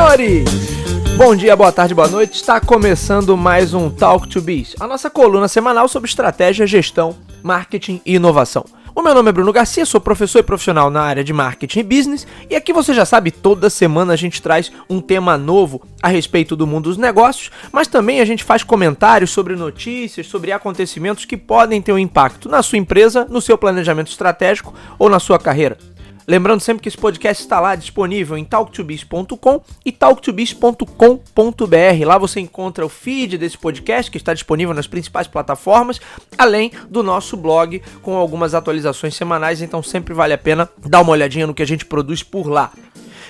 senhores! Bom dia, boa tarde, boa noite. Está começando mais um Talk to Biz, a nossa coluna semanal sobre estratégia, gestão, marketing e inovação. O meu nome é Bruno Garcia, sou professor e profissional na área de marketing e business, e aqui você já sabe, toda semana a gente traz um tema novo a respeito do mundo dos negócios, mas também a gente faz comentários sobre notícias, sobre acontecimentos que podem ter um impacto na sua empresa, no seu planejamento estratégico ou na sua carreira. Lembrando sempre que esse podcast está lá disponível em talktobiz.com e talktobiz.com.br. Lá você encontra o feed desse podcast que está disponível nas principais plataformas, além do nosso blog com algumas atualizações semanais, então sempre vale a pena dar uma olhadinha no que a gente produz por lá.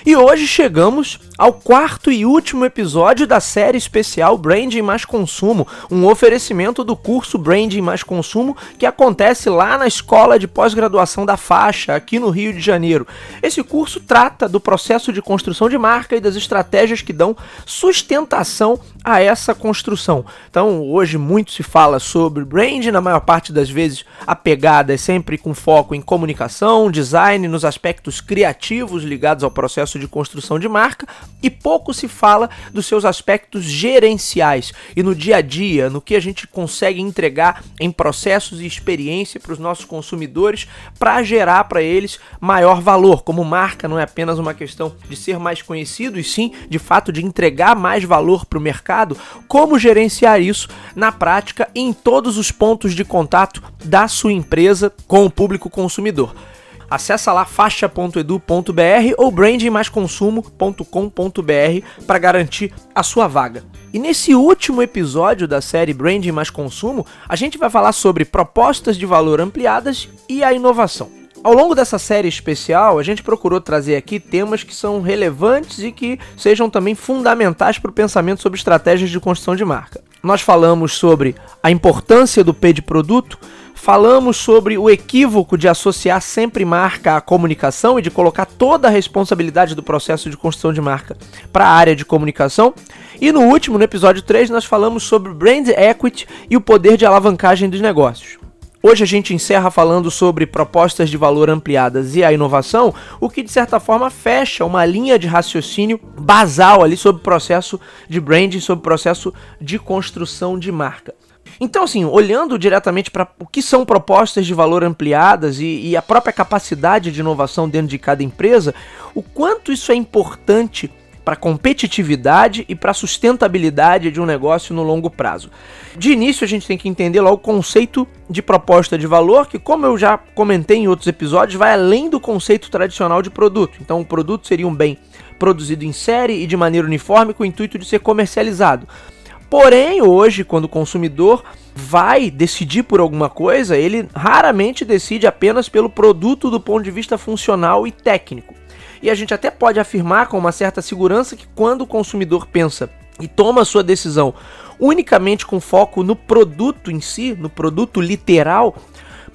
E hoje chegamos ao quarto e último episódio da série especial Branding mais Consumo, um oferecimento do curso Branding mais Consumo que acontece lá na Escola de Pós-Graduação da Faixa, aqui no Rio de Janeiro. Esse curso trata do processo de construção de marca e das estratégias que dão sustentação a essa construção. Então, hoje muito se fala sobre branding, na maior parte das vezes a pegada é sempre com foco em comunicação, design, nos aspectos criativos ligados ao processo de construção de marca, e pouco se fala dos seus aspectos gerenciais e no dia a dia, no que a gente consegue entregar em processos e experiência para os nossos consumidores para gerar para eles maior valor. Como marca não é apenas uma questão de ser mais conhecido, e sim de fato de entregar mais valor para o mercado, como gerenciar isso na prática em todos os pontos de contato da sua empresa com o público consumidor. Acesse lá faixa.edu.br ou brandingmaisconsumo.com.br para garantir a sua vaga. E nesse último episódio da série Branding Mais Consumo, a gente vai falar sobre propostas de valor ampliadas e a inovação. Ao longo dessa série especial, a gente procurou trazer aqui temas que são relevantes e que sejam também fundamentais para o pensamento sobre estratégias de construção de marca. Nós falamos sobre a importância do P de produto, falamos sobre o equívoco de associar sempre marca à comunicação e de colocar toda a responsabilidade do processo de construção de marca para a área de comunicação. E no último, no episódio 3, nós falamos sobre brand equity e o poder de alavancagem dos negócios. Hoje a gente encerra falando sobre propostas de valor ampliadas e a inovação, o que de certa forma fecha uma linha de raciocínio basal ali sobre o processo de branding, sobre o processo de construção de marca. Então, assim, olhando diretamente para o que são propostas de valor ampliadas e, e a própria capacidade de inovação dentro de cada empresa, o quanto isso é importante para competitividade e para sustentabilidade de um negócio no longo prazo. De início, a gente tem que entender lá o conceito de proposta de valor, que, como eu já comentei em outros episódios, vai além do conceito tradicional de produto. Então, o produto seria um bem produzido em série e de maneira uniforme com o intuito de ser comercializado. Porém, hoje, quando o consumidor vai decidir por alguma coisa, ele raramente decide apenas pelo produto do ponto de vista funcional e técnico. E a gente até pode afirmar com uma certa segurança que quando o consumidor pensa e toma sua decisão unicamente com foco no produto em si, no produto literal,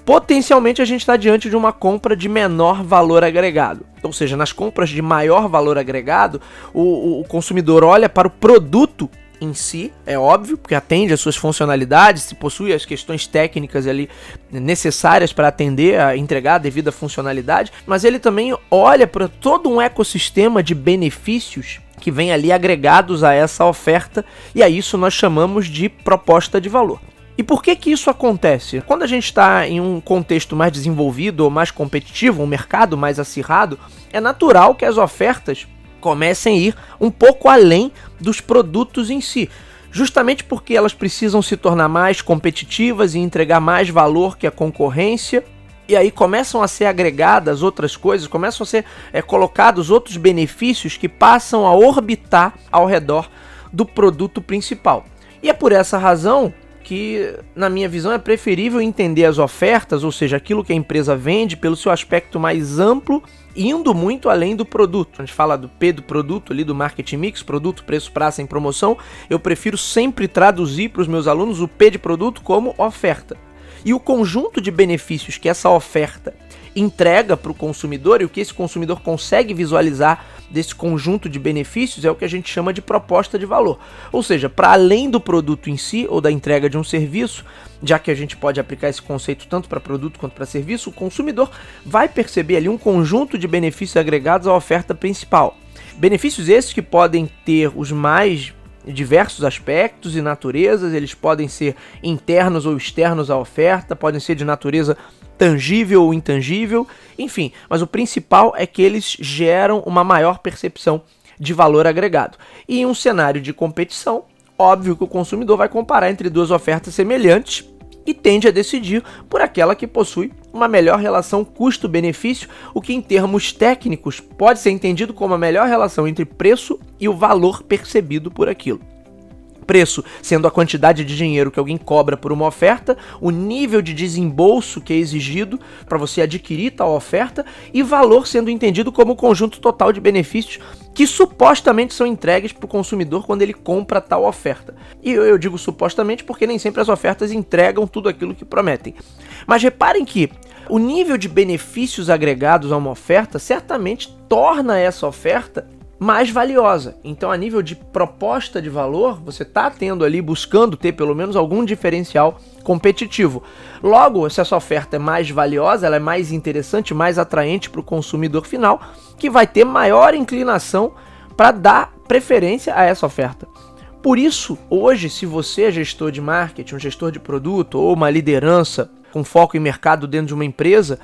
potencialmente a gente está diante de uma compra de menor valor agregado. Ou seja, nas compras de maior valor agregado, o, o consumidor olha para o produto em si, é óbvio, porque atende às suas funcionalidades, se possui as questões técnicas ali necessárias para atender a entregar a devida funcionalidade, mas ele também olha para todo um ecossistema de benefícios que vem ali agregados a essa oferta, e a isso nós chamamos de proposta de valor. E por que que isso acontece? Quando a gente está em um contexto mais desenvolvido ou mais competitivo, um mercado mais acirrado, é natural que as ofertas comecem a ir um pouco além dos produtos em si. Justamente porque elas precisam se tornar mais competitivas e entregar mais valor que a concorrência. E aí começam a ser agregadas outras coisas, começam a ser é, colocados outros benefícios que passam a orbitar ao redor do produto principal. E é por essa razão que, na minha visão, é preferível entender as ofertas, ou seja, aquilo que a empresa vende, pelo seu aspecto mais amplo, indo muito além do produto. A gente fala do P do produto, ali do marketing mix, produto, preço, praça em promoção. Eu prefiro sempre traduzir para os meus alunos o P de produto como oferta. E o conjunto de benefícios que essa oferta entrega para o consumidor e o que esse consumidor consegue visualizar desse conjunto de benefícios é o que a gente chama de proposta de valor. Ou seja, para além do produto em si ou da entrega de um serviço, já que a gente pode aplicar esse conceito tanto para produto quanto para serviço, o consumidor vai perceber ali um conjunto de benefícios agregados à oferta principal. Benefícios esses que podem ter os mais diversos aspectos e naturezas, eles podem ser internos ou externos à oferta, podem ser de natureza tangível ou intangível, enfim, mas o principal é que eles geram uma maior percepção de valor agregado. E em um cenário de competição, óbvio que o consumidor vai comparar entre duas ofertas semelhantes e tende a decidir por aquela que possui uma melhor relação custo-benefício, o que em termos técnicos pode ser entendido como a melhor relação entre preço e o valor percebido por aquilo preço sendo a quantidade de dinheiro que alguém cobra por uma oferta, o nível de desembolso que é exigido para você adquirir tal oferta e valor sendo entendido como o conjunto total de benefícios que supostamente são entregues para o consumidor quando ele compra tal oferta. E eu digo supostamente porque nem sempre as ofertas entregam tudo aquilo que prometem. Mas reparem que o nível de benefícios agregados a uma oferta certamente torna essa oferta mais valiosa. Então, a nível de proposta de valor, você está tendo ali, buscando ter pelo menos algum diferencial competitivo. Logo, se essa oferta é mais valiosa, ela é mais interessante, mais atraente para o consumidor final, que vai ter maior inclinação para dar preferência a essa oferta. Por isso, hoje, se você é gestor de marketing, um gestor de produto ou uma liderança com foco em mercado dentro de uma empresa,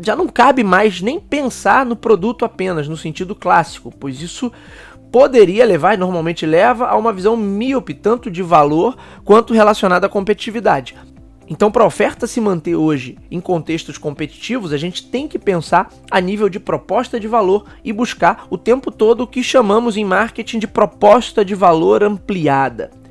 já não cabe mais nem pensar no produto apenas, no sentido clássico, pois isso poderia levar, e normalmente leva, a uma visão míope, tanto de valor quanto relacionada à competitividade. Então, para a oferta se manter hoje em contextos competitivos, a gente tem que pensar a nível de proposta de valor e buscar o tempo todo o que chamamos em marketing de proposta de valor ampliada.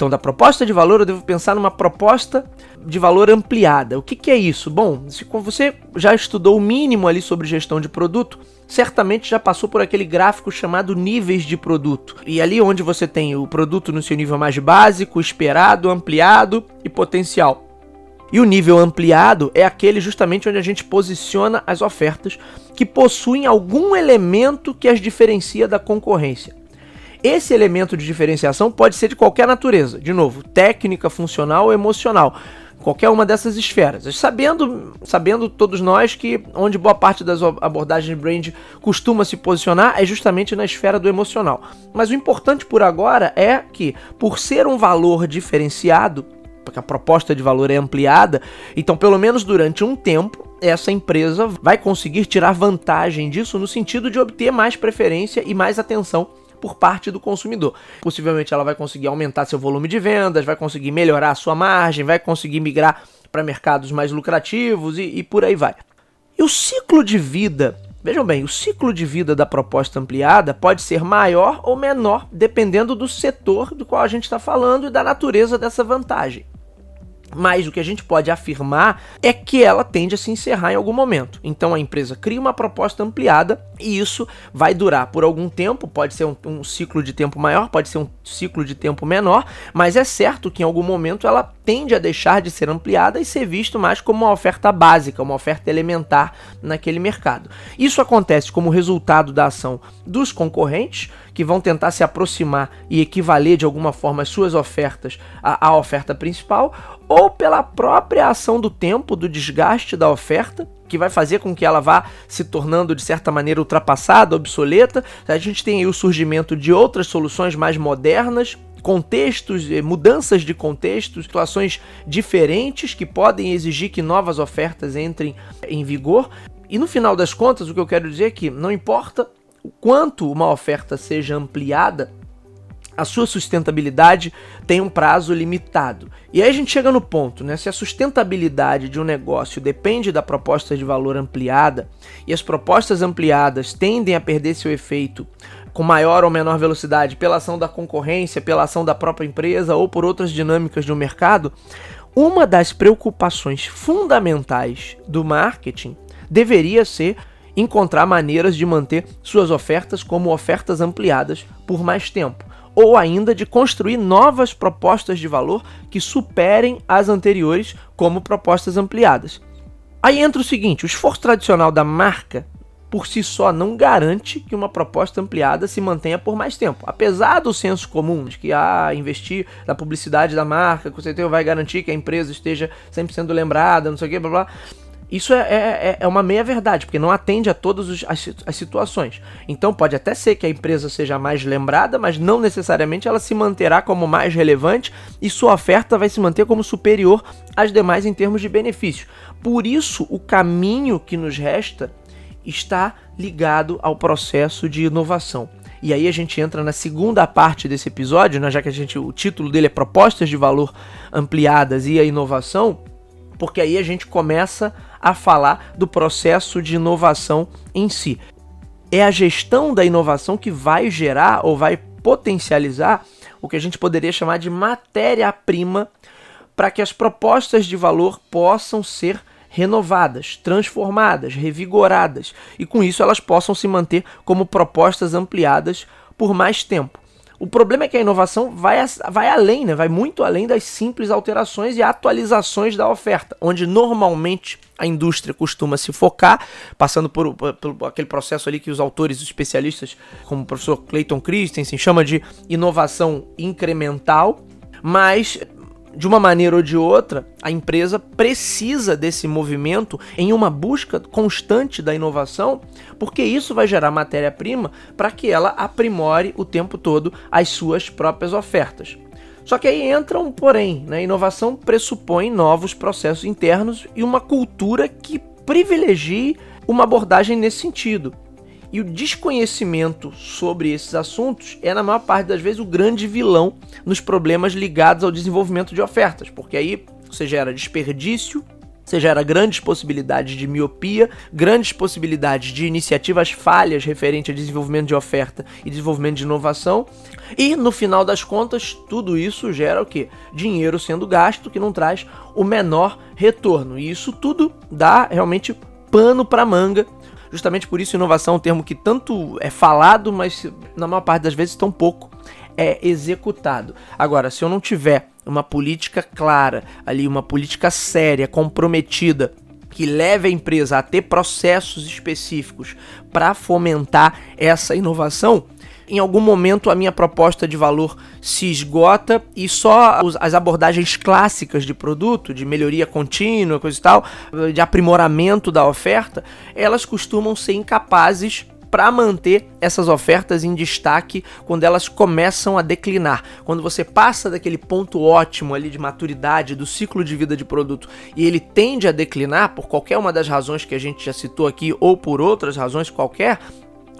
Então, da proposta de valor, eu devo pensar numa proposta de valor ampliada. O que, que é isso? Bom, se você já estudou o mínimo ali sobre gestão de produto, certamente já passou por aquele gráfico chamado níveis de produto. E ali onde você tem o produto no seu nível mais básico, esperado, ampliado e potencial. E o nível ampliado é aquele justamente onde a gente posiciona as ofertas que possuem algum elemento que as diferencia da concorrência. Esse elemento de diferenciação pode ser de qualquer natureza, de novo, técnica, funcional ou emocional, qualquer uma dessas esferas. Sabendo, sabendo todos nós que onde boa parte das abordagens de brand costuma se posicionar é justamente na esfera do emocional. Mas o importante por agora é que, por ser um valor diferenciado, porque a proposta de valor é ampliada, então pelo menos durante um tempo essa empresa vai conseguir tirar vantagem disso no sentido de obter mais preferência e mais atenção por parte do consumidor. Possivelmente ela vai conseguir aumentar seu volume de vendas, vai conseguir melhorar a sua margem, vai conseguir migrar para mercados mais lucrativos e, e por aí vai. E o ciclo de vida Vejam bem, o ciclo de vida da proposta ampliada pode ser maior ou menor, dependendo do setor do qual a gente está falando e da natureza dessa vantagem. Mas o que a gente pode afirmar é que ela tende a se encerrar em algum momento. Então a empresa cria uma proposta ampliada e isso vai durar por algum tempo, pode ser um, um, ciclo de tempo maior, pode ser um ciclo de tempo menor, mas é certo que em algum momento ela tende a deixar de ser ampliada e ser visto mais como uma oferta básica, uma oferta elementar naquele mercado. Isso acontece como resultado da ação dos concorrentes, que vão tentar se aproximar e equivaler de alguma forma as suas ofertas à, à oferta principal, ou pela própria ação do tempo, do desgaste da oferta, que vai fazer com que ela vá se tornando de certa maneira ultrapassada, obsoleta. A gente tem aí o surgimento de outras soluções mais modernas, contextos, eh, mudanças de contextos, situações diferentes que podem exigir que novas ofertas entrem em vigor. E no final das contas, o que eu quero dizer é que não importa o quanto uma oferta seja ampliada, a sua sustentabilidade tem um prazo limitado. E aí a gente chega no ponto, né? Se a sustentabilidade de um negócio depende da proposta de valor ampliada e as propostas ampliadas tendem a perder seu efeito com maior ou menor velocidade pela ação da concorrência, pela ação da própria empresa ou por outras dinâmicas do mercado, uma das preocupações fundamentais do marketing deveria ser encontrar maneiras de manter suas ofertas como ofertas ampliadas por mais tempo ou ainda de construir novas propostas de valor que superem as anteriores como propostas ampliadas. Aí entra o seguinte: o esforço tradicional da marca por si só não garante que uma proposta ampliada se mantenha por mais tempo. Apesar do senso comum de que ah, investir na publicidade da marca, com certeza vai garantir que a empresa esteja sempre sendo lembrada, não sei o que, blá blá. Isso é, é, é uma meia-verdade, porque não atende a todas as, as situações. Então pode até ser que a empresa seja mais lembrada, mas não necessariamente ela se manterá como mais relevante e sua oferta vai se manter como superior às demais em termos de benefícios. Por isso, o caminho que nos resta está ligado ao processo de inovação. E aí a gente entra na segunda parte desse episódio, né, já que a gente, o título dele é Propostas de Valor Ampliadas e a Inovação, porque aí a gente começa a falar do processo de inovação em si. É a gestão da inovação que vai gerar ou vai potencializar o que a gente poderia chamar de matéria-prima para que as propostas de valor possam ser renovadas, transformadas, revigoradas e com isso elas possam se manter como propostas ampliadas por mais tempo. O problema é que a inovação vai, vai além, né? vai muito além das simples alterações e atualizações da oferta, onde normalmente a indústria costuma se focar, passando por, por, por aquele processo ali que os autores os especialistas, como o professor Clayton Christensen, chama de inovação incremental, mas de uma maneira ou de outra, a empresa precisa desse movimento em uma busca constante da inovação, porque isso vai gerar matéria-prima para que ela aprimore o tempo todo as suas próprias ofertas. Só que aí entra um porém, né? Inovação pressupõe novos processos internos e uma cultura que privilegie uma abordagem nesse sentido. E o desconhecimento sobre esses assuntos é, na maior parte das vezes, o grande vilão nos problemas ligados ao desenvolvimento de ofertas, porque aí você gera desperdício, você gera grandes possibilidades de miopia, grandes possibilidades de iniciativas falhas referente a desenvolvimento de oferta e desenvolvimento de inovação. E no final das contas, tudo isso gera o que? Dinheiro sendo gasto que não traz o menor retorno. E isso tudo dá realmente pano para manga Justamente por isso, inovação é um termo que tanto é falado, mas na maior parte das vezes tão pouco é executado. Agora, se eu não tiver uma política clara, ali uma política séria, comprometida, que leve a empresa a ter processos específicos para fomentar essa inovação, em algum momento a minha proposta de valor se esgota e só as abordagens clássicas de produto, de melhoria contínua, coisa e tal, de aprimoramento da oferta, elas costumam ser incapazes para manter essas ofertas em destaque quando elas começam a declinar. Quando você passa daquele ponto ótimo ali de maturidade do ciclo de vida de produto e ele tende a declinar por qualquer uma das razões que a gente já citou aqui ou por outras razões qualquer,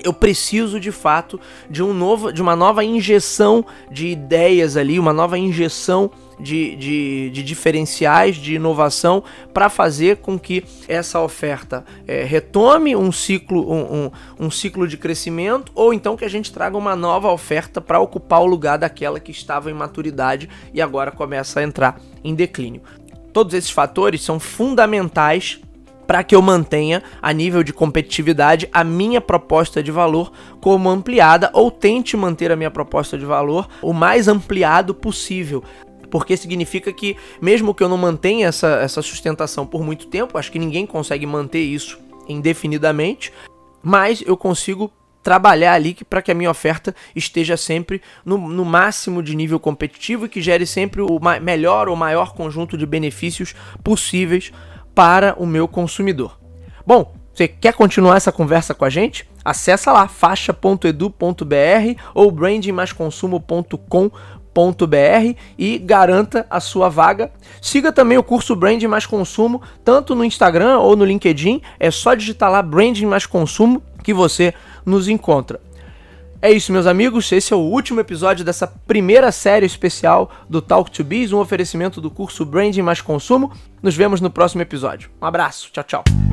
eu preciso de fato de um novo, de uma nova injeção de ideias ali, uma nova injeção de, de, de diferenciais, de inovação para fazer com que essa oferta é, retome um ciclo, um, um, um ciclo de crescimento, ou então que a gente traga uma nova oferta para ocupar o lugar daquela que estava em maturidade e agora começa a entrar em declínio. Todos esses fatores são fundamentais para que eu mantenha a nível de competitividade a minha proposta de valor como ampliada ou tente manter a minha proposta de valor o mais ampliado possível. Porque significa que, mesmo que eu não mantenha essa, essa sustentação por muito tempo, acho que ninguém consegue manter isso indefinidamente, mas eu consigo trabalhar ali para que a minha oferta esteja sempre no, no, máximo de nível competitivo e que gere sempre o melhor ou maior conjunto de benefícios possíveis para o meu consumidor. Bom, você quer continuar essa conversa com a gente? Acesse lá faixa.edu.br ou brandingmaisconsumo.com.br e garanta a sua vaga. Siga também o curso Branding Mais Consumo, tanto no Instagram ou no LinkedIn. É só digitar lá Branding Mais Consumo que você nos encontra. É isso, meus amigos. Esse é o último episódio dessa primeira série especial do Talk to Biz, um oferecimento do curso Branding Mais Consumo. Nos vemos no próximo episódio. Um abraço. Tchau, tchau.